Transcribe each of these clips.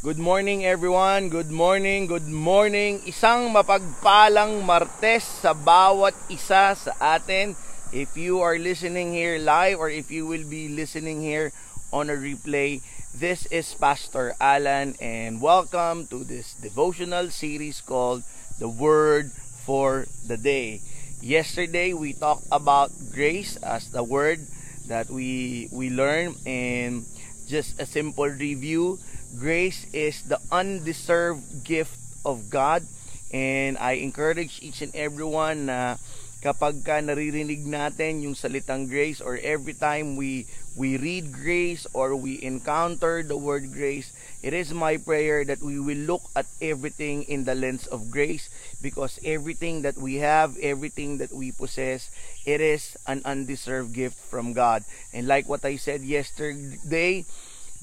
Good morning everyone. Good morning. Good morning. Isang mapagpalang Martes sa bawat isa sa atin. If you are listening here live or if you will be listening here on a replay, this is Pastor Alan and welcome to this devotional series called The Word for the Day. Yesterday we talked about grace as the word that we we learned and just a simple review Grace is the undeserved gift of God. And I encourage each and everyone na kapag ka naririnig natin yung salitang grace or every time we we read grace or we encounter the word grace, it is my prayer that we will look at everything in the lens of grace because everything that we have, everything that we possess, it is an undeserved gift from God. And like what I said yesterday,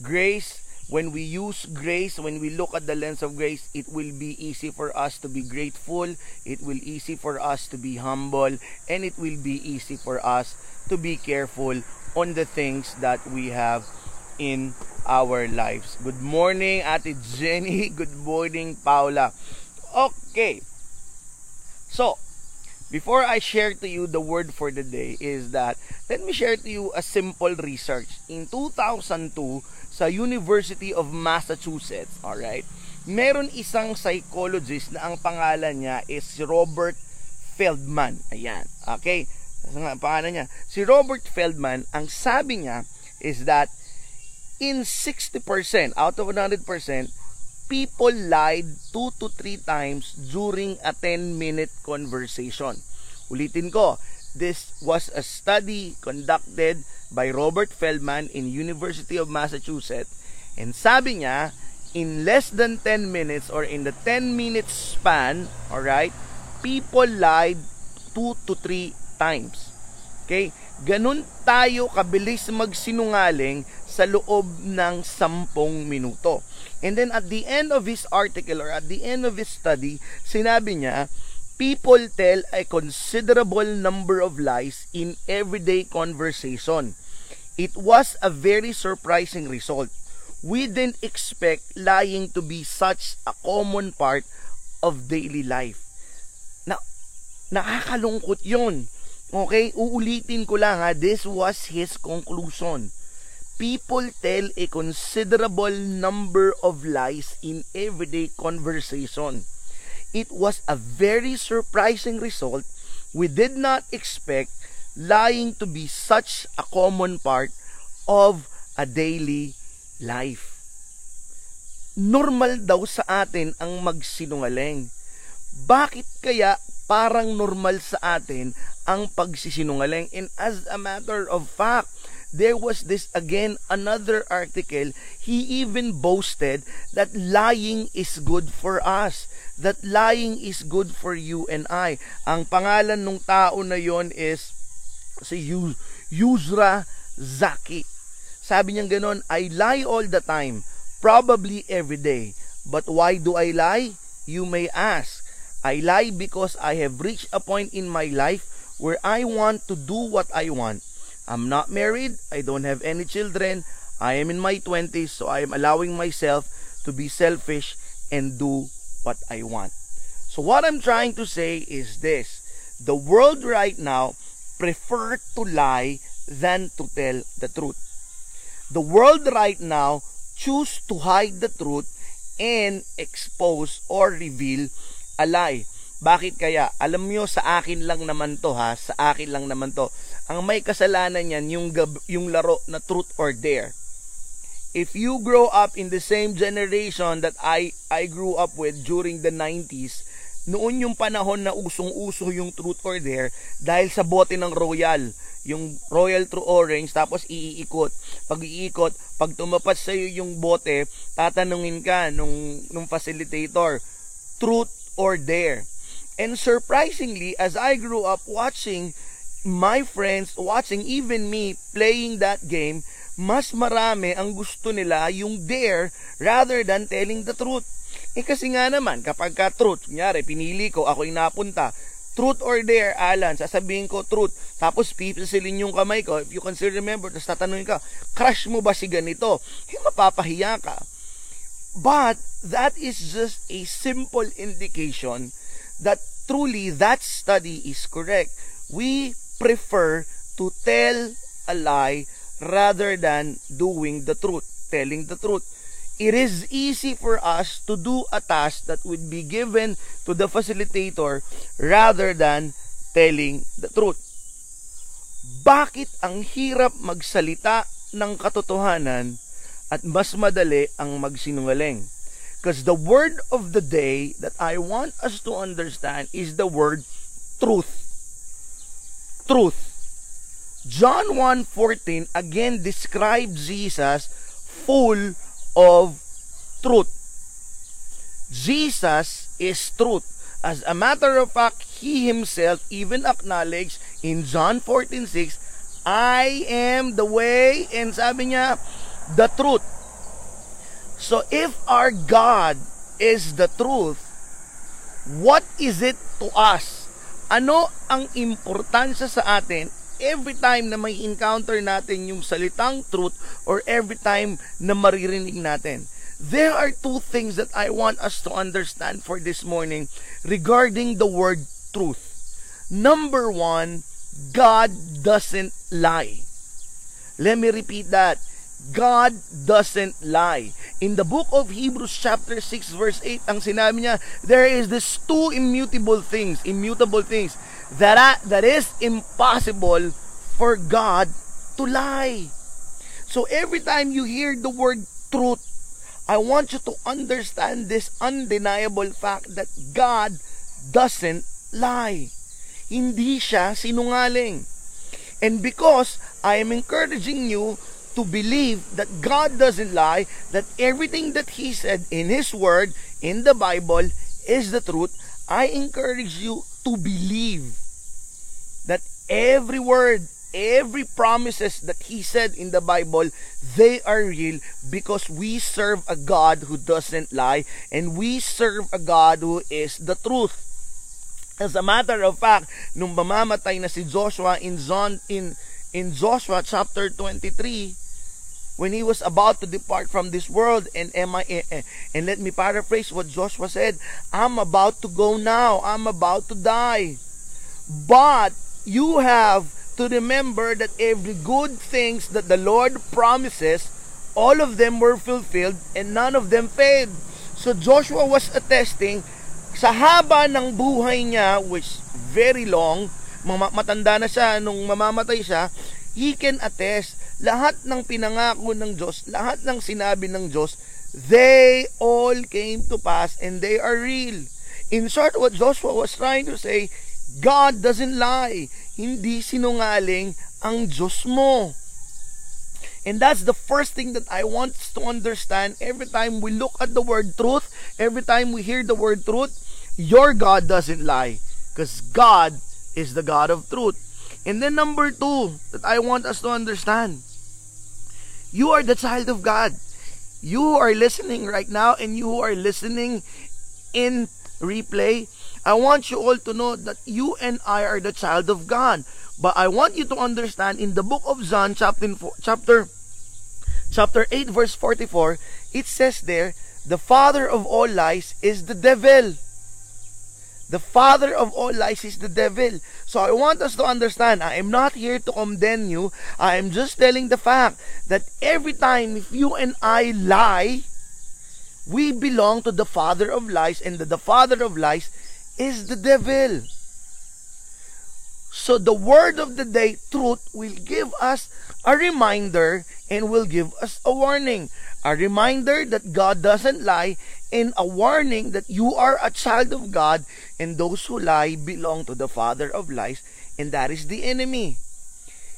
grace when we use grace, when we look at the lens of grace, it will be easy for us to be grateful, it will easy for us to be humble, and it will be easy for us to be careful on the things that we have in our lives. Good morning, Ate Jenny. Good morning, Paula. Okay. So, before I share to you the word for the day is that let me share to you a simple research. In 2002, sa University of Massachusetts, alright, meron isang psychologist na ang pangalan niya is si Robert Feldman. Ayan, okay? Ang pangalan niya. Si Robert Feldman, ang sabi niya is that in 60% out of 100%, people lied 2 to 3 times during a 10-minute conversation. Ulitin ko, this was a study conducted by Robert Feldman in University of Massachusetts. And sabi niya, in less than 10 minutes or in the 10 minute span, all right, people lied 2 to 3 times. Okay? Ganun tayo kabilis magsinungaling sa loob ng 10 minuto. And then at the end of his article or at the end of his study, sinabi niya, people tell a considerable number of lies in everyday conversation. It was a very surprising result. We didn't expect lying to be such a common part of daily life. Na nakakalungkot 'yon. Okay, uulitin ko lang ha, this was his conclusion. People tell a considerable number of lies in everyday conversation it was a very surprising result. We did not expect lying to be such a common part of a daily life. Normal daw sa atin ang magsinungaling. Bakit kaya parang normal sa atin ang pagsisinungaling? And as a matter of fact, there was this again another article he even boasted that lying is good for us that lying is good for you and I. Ang pangalan ng tao na yon is si Yuzra Zaki. Sabi niya ganon I lie all the time probably every day. But why do I lie? You may ask. I lie because I have reached a point in my life where I want to do what I want. I'm not married. I don't have any children. I am in my 20s, so I am allowing myself to be selfish and do what I want. So what I'm trying to say is this. The world right now prefer to lie than to tell the truth. The world right now choose to hide the truth and expose or reveal a lie. Bakit kaya? Alam nyo, sa akin lang naman to ha, sa akin lang naman to. Ang may kasalanan yan, yung, gab- yung laro na truth or dare. If you grow up in the same generation that I, I grew up with during the 90s, noon yung panahon na usong-uso yung truth or dare dahil sa bote ng Royal, yung Royal True Orange, tapos iikot. Pag iikot, pag tumapat sa iyo yung bote, tatanungin ka nung, nung facilitator, truth or dare And surprisingly, as I grew up watching my friends, watching even me playing that game, mas marami ang gusto nila yung dare rather than telling the truth. Eh kasi nga naman, kapag ka truth, kunyari, pinili ko, ako yung napunta, truth or dare, Alan, sasabihin ko truth, tapos pipisilin yung kamay ko, if you can still remember, tapos tatanungin ka, crush mo ba si ganito? Eh, mapapahiya ka. But that is just a simple indication that truly that study is correct. We prefer to tell a lie rather than doing the truth, telling the truth. It is easy for us to do a task that would be given to the facilitator rather than telling the truth. Bakit ang hirap magsalita ng katotohanan at mas madali ang magsinungaling? Because the word of the day that I want us to understand is the word truth. Truth. John 1:14 again describes Jesus full of truth. Jesus is truth. As a matter of fact, he himself even acknowledged in John 14:6, I am the way and sabi niya the truth. So if our God is the truth, what is it to us? Ano ang importansya sa atin every time na may encounter natin yung salitang truth or every time na maririnig natin? There are two things that I want us to understand for this morning regarding the word truth. Number one, God doesn't lie. Let me repeat that. God doesn't lie. In the book of Hebrews chapter 6 verse 8, ang sinabi niya, there is this two immutable things, immutable things that that is impossible for God to lie. So every time you hear the word truth, I want you to understand this undeniable fact that God doesn't lie. Hindi siya sinungaling. And because I am encouraging you to believe that God doesn't lie, that everything that He said in His Word, in the Bible, is the truth, I encourage you to believe that every word, every promises that He said in the Bible, they are real because we serve a God who doesn't lie and we serve a God who is the truth. As a matter of fact, nung mamamatay na si Joshua in John in in Joshua chapter 23, when he was about to depart from this world and am I, eh, eh, and let me paraphrase what Joshua said I'm about to go now. I'm about to die. But you have to remember that every good things that the Lord promises all of them were fulfilled and none of them failed. So Joshua was attesting sa haba ng buhay niya which very long. Matanda na siya. Nung mamamatay siya he can attest lahat ng pinangako ng Diyos, lahat ng sinabi ng Diyos, they all came to pass and they are real. In short, what Joshua was trying to say, God doesn't lie. Hindi sinungaling ang Diyos mo. And that's the first thing that I want to understand every time we look at the word truth, every time we hear the word truth, your God doesn't lie. Because God is the God of truth. And then number two that I want us to understand, you are the child of God. You are listening right now and you are listening in replay. I want you all to know that you and I are the child of God. But I want you to understand in the book of John chapter chapter chapter 8 verse 44, it says there, the father of all lies is the devil. The father of all lies is the devil. So I want us to understand, I am not here to condemn you. I am just telling the fact that every time if you and I lie, we belong to the father of lies and the father of lies is the devil. So the word of the day, truth, will give us a reminder and will give us a warning. A reminder that God doesn't lie and a warning that you are a child of God and those who lie belong to the father of lies and that is the enemy.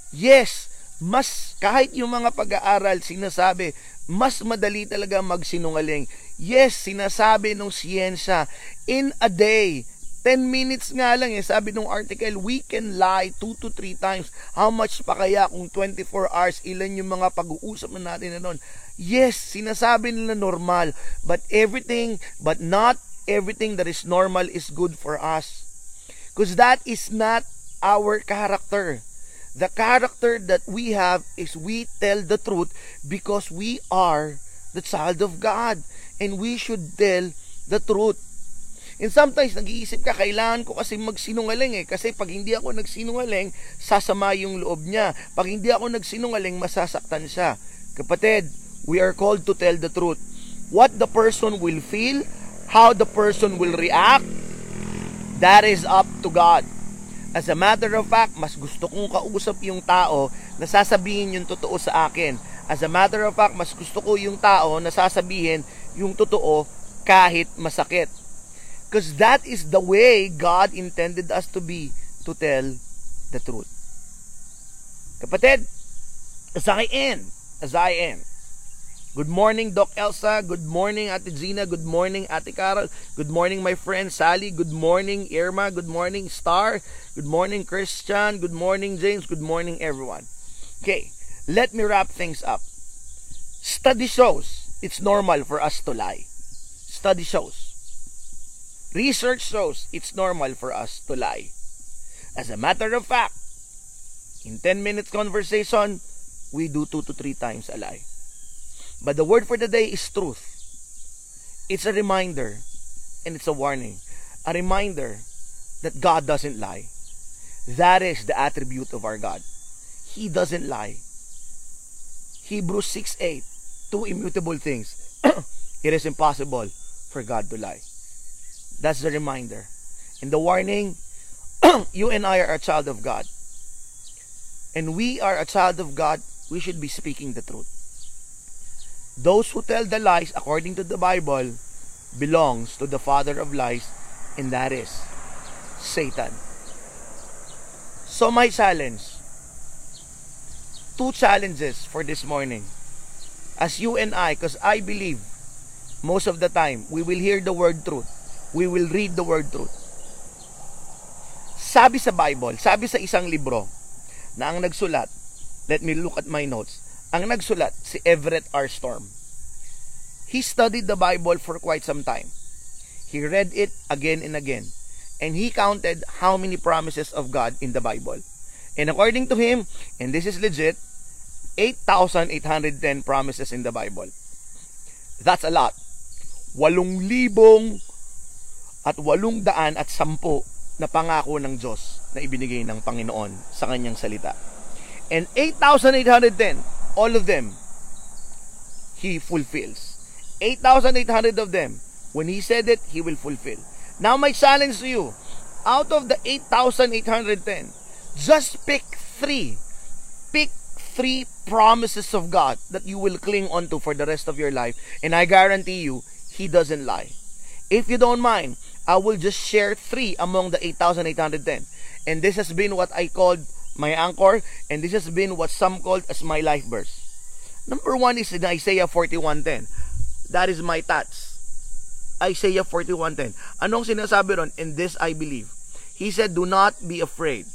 Yes, mas kahit yung mga pag-aaral sinasabi, mas madali talaga magsinungaling. Yes, sinasabi nung siyensya, in a day, 10 minutes nga lang eh. Sabi nung article, we can lie 2 to 3 times. How much pa kaya kung 24 hours, ilan yung mga pag-uusap na natin na noon? Yes, sinasabi nila normal. But everything, but not everything that is normal is good for us. Because that is not our character. The character that we have is we tell the truth because we are the child of God. And we should tell the truth. And sometimes, nag-iisip ka, kailangan ko kasi magsinungaling eh. Kasi pag hindi ako nagsinungaling, sasama yung loob niya. Pag hindi ako nagsinungaling, masasaktan siya. Kapatid, we are called to tell the truth. What the person will feel, how the person will react, that is up to God. As a matter of fact, mas gusto kong kausap yung tao na sasabihin yung totoo sa akin. As a matter of fact, mas gusto ko yung tao na sasabihin yung totoo kahit masakit. Because that is the way God intended us to be to tell the truth. Kapatid, as I am, as I am. Good morning, Doc Elsa. Good morning, Ate Gina. Good morning, Ate Carol. Good morning, my friend Sally. Good morning, Irma. Good morning, Star. Good morning, Christian. Good morning, James. Good morning, everyone. Okay, let me wrap things up. Study shows it's normal for us to lie. Study shows Research shows it's normal for us to lie. As a matter of fact, in 10 minutes conversation, we do 2 to 3 times a lie. But the word for the day is truth. It's a reminder and it's a warning. A reminder that God doesn't lie. That is the attribute of our God. He doesn't lie. Hebrews 6 8. Two immutable things. it is impossible for God to lie. That's the reminder. And the warning, you and I are a child of God. And we are a child of God, we should be speaking the truth. Those who tell the lies according to the Bible belongs to the father of lies, and that is Satan. So my challenge, two challenges for this morning. As you and I, because I believe most of the time we will hear the word truth we will read the word truth. Sabi sa Bible, sabi sa isang libro na ang nagsulat, let me look at my notes, ang nagsulat si Everett R. Storm. He studied the Bible for quite some time. He read it again and again. And he counted how many promises of God in the Bible. And according to him, and this is legit, 8,810 promises in the Bible. That's a lot. 8,000 at walong daan at sampo na pangako ng Diyos na ibinigay ng Panginoon sa kanyang salita. And 8,810, all of them, He fulfills. 8,800 of them, when He said it, He will fulfill. Now my challenge to you, out of the 8,810, just pick three. Pick three promises of God that you will cling onto for the rest of your life. And I guarantee you, He doesn't lie. If you don't mind, I will just share three among the 8,810. And this has been what I called my anchor, and this has been what some called as my life verse. Number one is in Isaiah 41.10. That is my thoughts. Isaiah 41.10. Anong sinasabi ron? In this I believe. He said, Do not be afraid.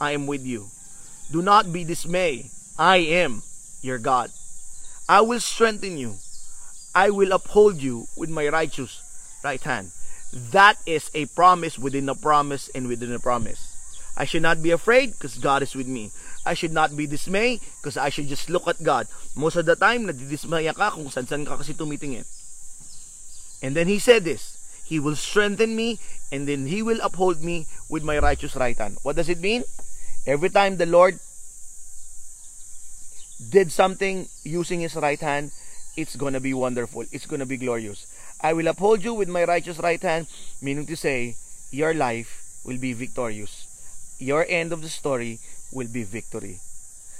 I am with you. Do not be dismayed. I am your God. I will strengthen you. I will uphold you with my righteous right hand. That is a promise within a promise and within a promise. I should not be afraid because God is with me. I should not be dismayed because I should just look at God. Most of the time, nadidismaya ka kung saan-saan ka kasi tumitingin. And then he said this, He will strengthen me and then He will uphold me with my righteous right hand. What does it mean? Every time the Lord did something using His right hand, it's gonna be wonderful. It's gonna be glorious. I will uphold you with my righteous right hand, meaning to say, your life will be victorious. Your end of the story will be victory.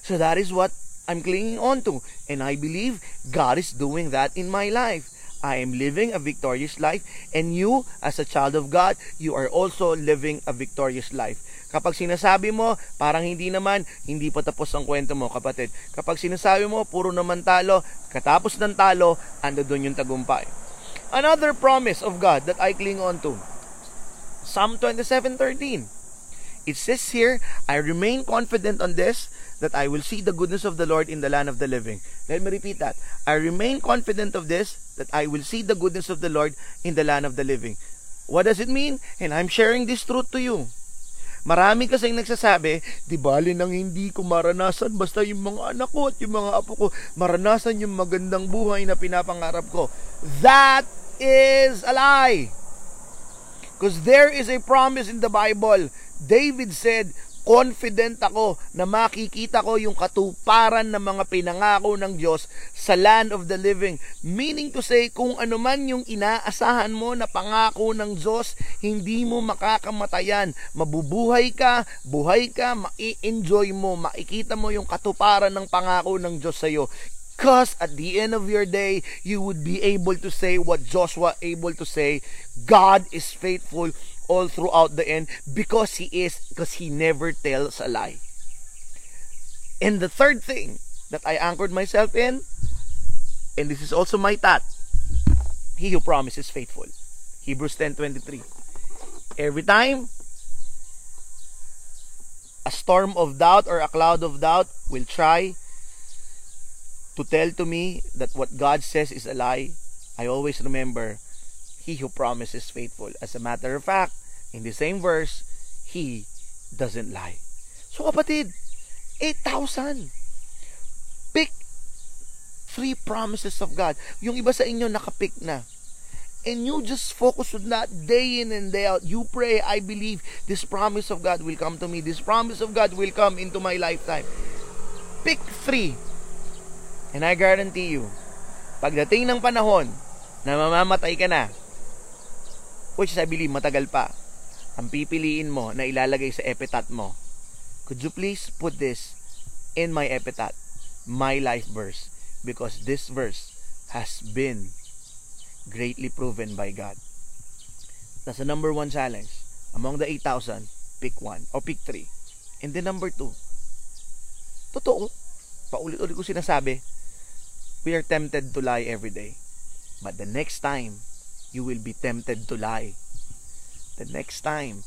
So that is what I'm clinging on to. And I believe God is doing that in my life. I am living a victorious life. And you, as a child of God, you are also living a victorious life. Kapag sinasabi mo, parang hindi naman, hindi pa tapos ang kwento mo, kapatid. Kapag sinasabi mo, puro naman talo, katapos ng talo, ando doon yung tagumpay. Another promise of God that I cling on to. Psalm 27:13. It says here, I remain confident on this that I will see the goodness of the Lord in the land of the living. Let me repeat that. I remain confident of this that I will see the goodness of the Lord in the land of the living. What does it mean? And I'm sharing this truth to you. Marami kasi nagsasabi, di bali nang hindi ko maranasan basta yung mga anak ko at yung mga apo ko maranasan yung magandang buhay na pinapangarap ko. That is a lie. Because there is a promise in the Bible. David said, confident ako na makikita ko yung katuparan ng mga pinangako ng Diyos sa land of the living. Meaning to say, kung ano man yung inaasahan mo na pangako ng Diyos, hindi mo makakamatayan. Mabubuhay ka, buhay ka, mai-enjoy mo, makikita mo yung katuparan ng pangako ng Diyos sa iyo. Because at the end of your day, you would be able to say what Joshua able to say, God is faithful all throughout the end because he is because he never tells a lie. And the third thing that I anchored myself in, and this is also my thought, he who promises faithful. Hebrews 10:23. Every time a storm of doubt or a cloud of doubt will try to tell to me that what God says is a lie, I always remember he who promises faithful. As a matter of fact, in the same verse, he doesn't lie. So kapatid, 8,000. Pick three promises of God. Yung iba sa inyo nakapick na. And you just focus on that day in and day out. You pray, I believe this promise of God will come to me. This promise of God will come into my lifetime. Pick three. And I guarantee you, pagdating ng panahon na mamamatay ka na, which I believe matagal pa, ang pipiliin mo na ilalagay sa epitaph mo. Could you please put this in my epitaph, my life verse, because this verse has been greatly proven by God. That's the number one challenge. Among the 8,000, pick one or pick three. And then number two, totoo, paulit-ulit ko sinasabi, we are tempted to lie every day. But the next time you will be tempted to lie. The next time,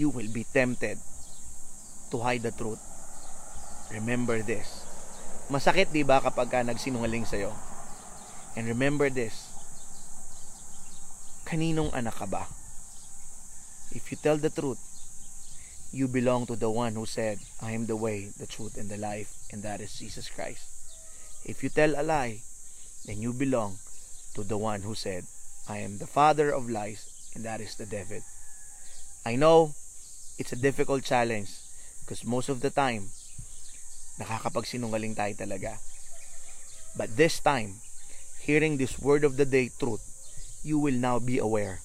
you will be tempted to hide the truth. Remember this. Masakit 'di ba kapag ka nagsinungaling sa iyo? And remember this. Kaninong anak ka ba? If you tell the truth, you belong to the one who said, I am the way, the truth, and the life, and that is Jesus Christ. If you tell a lie, then you belong to the one who said, I am the father of lies, and that is the devil. I know it's a difficult challenge because most of the time, nakakapagsinungaling tayo talaga. But this time, hearing this word of the day truth, you will now be aware.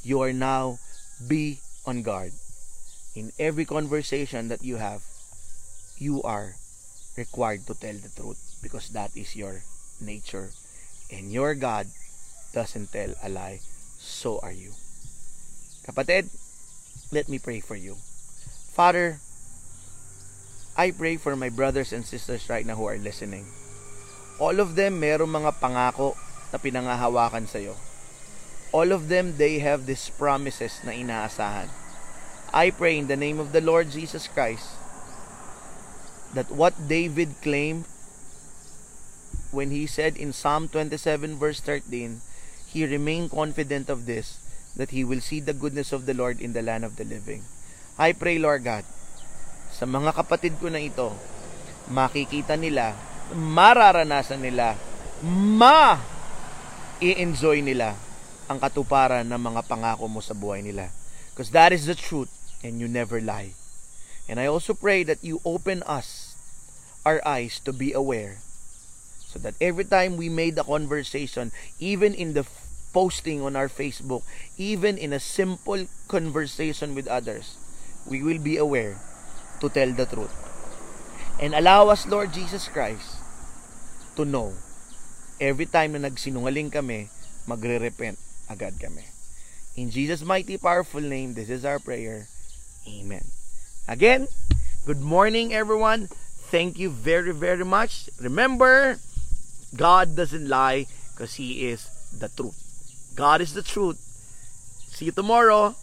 You are now be on guard. In every conversation that you have, you are required to tell the truth because that is your nature. And your God doesn't tell a lie, so are you. Kapatid, let me pray for you. Father, I pray for my brothers and sisters right now who are listening. All of them meron mga pangako na pinangahawakan sa iyo. All of them, they have these promises na inaasahan. I pray in the name of the Lord Jesus Christ that what David claimed when he said in Psalm 27 verse 13, he remained confident of this, that he will see the goodness of the Lord in the land of the living. I pray, Lord God, sa mga kapatid ko na ito, makikita nila, mararanasan nila, ma i-enjoy nila ang katuparan ng mga pangako mo sa buhay nila. Because that is the truth and you never lie. And I also pray that you open us, our eyes, to be aware so that every time we made a conversation, even in the posting on our Facebook, even in a simple conversation with others, we will be aware to tell the truth. And allow us, Lord Jesus Christ, to know every time na nagsinungaling kami, magre-repent agad kami. In Jesus' mighty powerful name, this is our prayer. Amen. Again, good morning everyone. Thank you very, very much. Remember, God doesn't lie because He is the truth. God is the truth. See you tomorrow.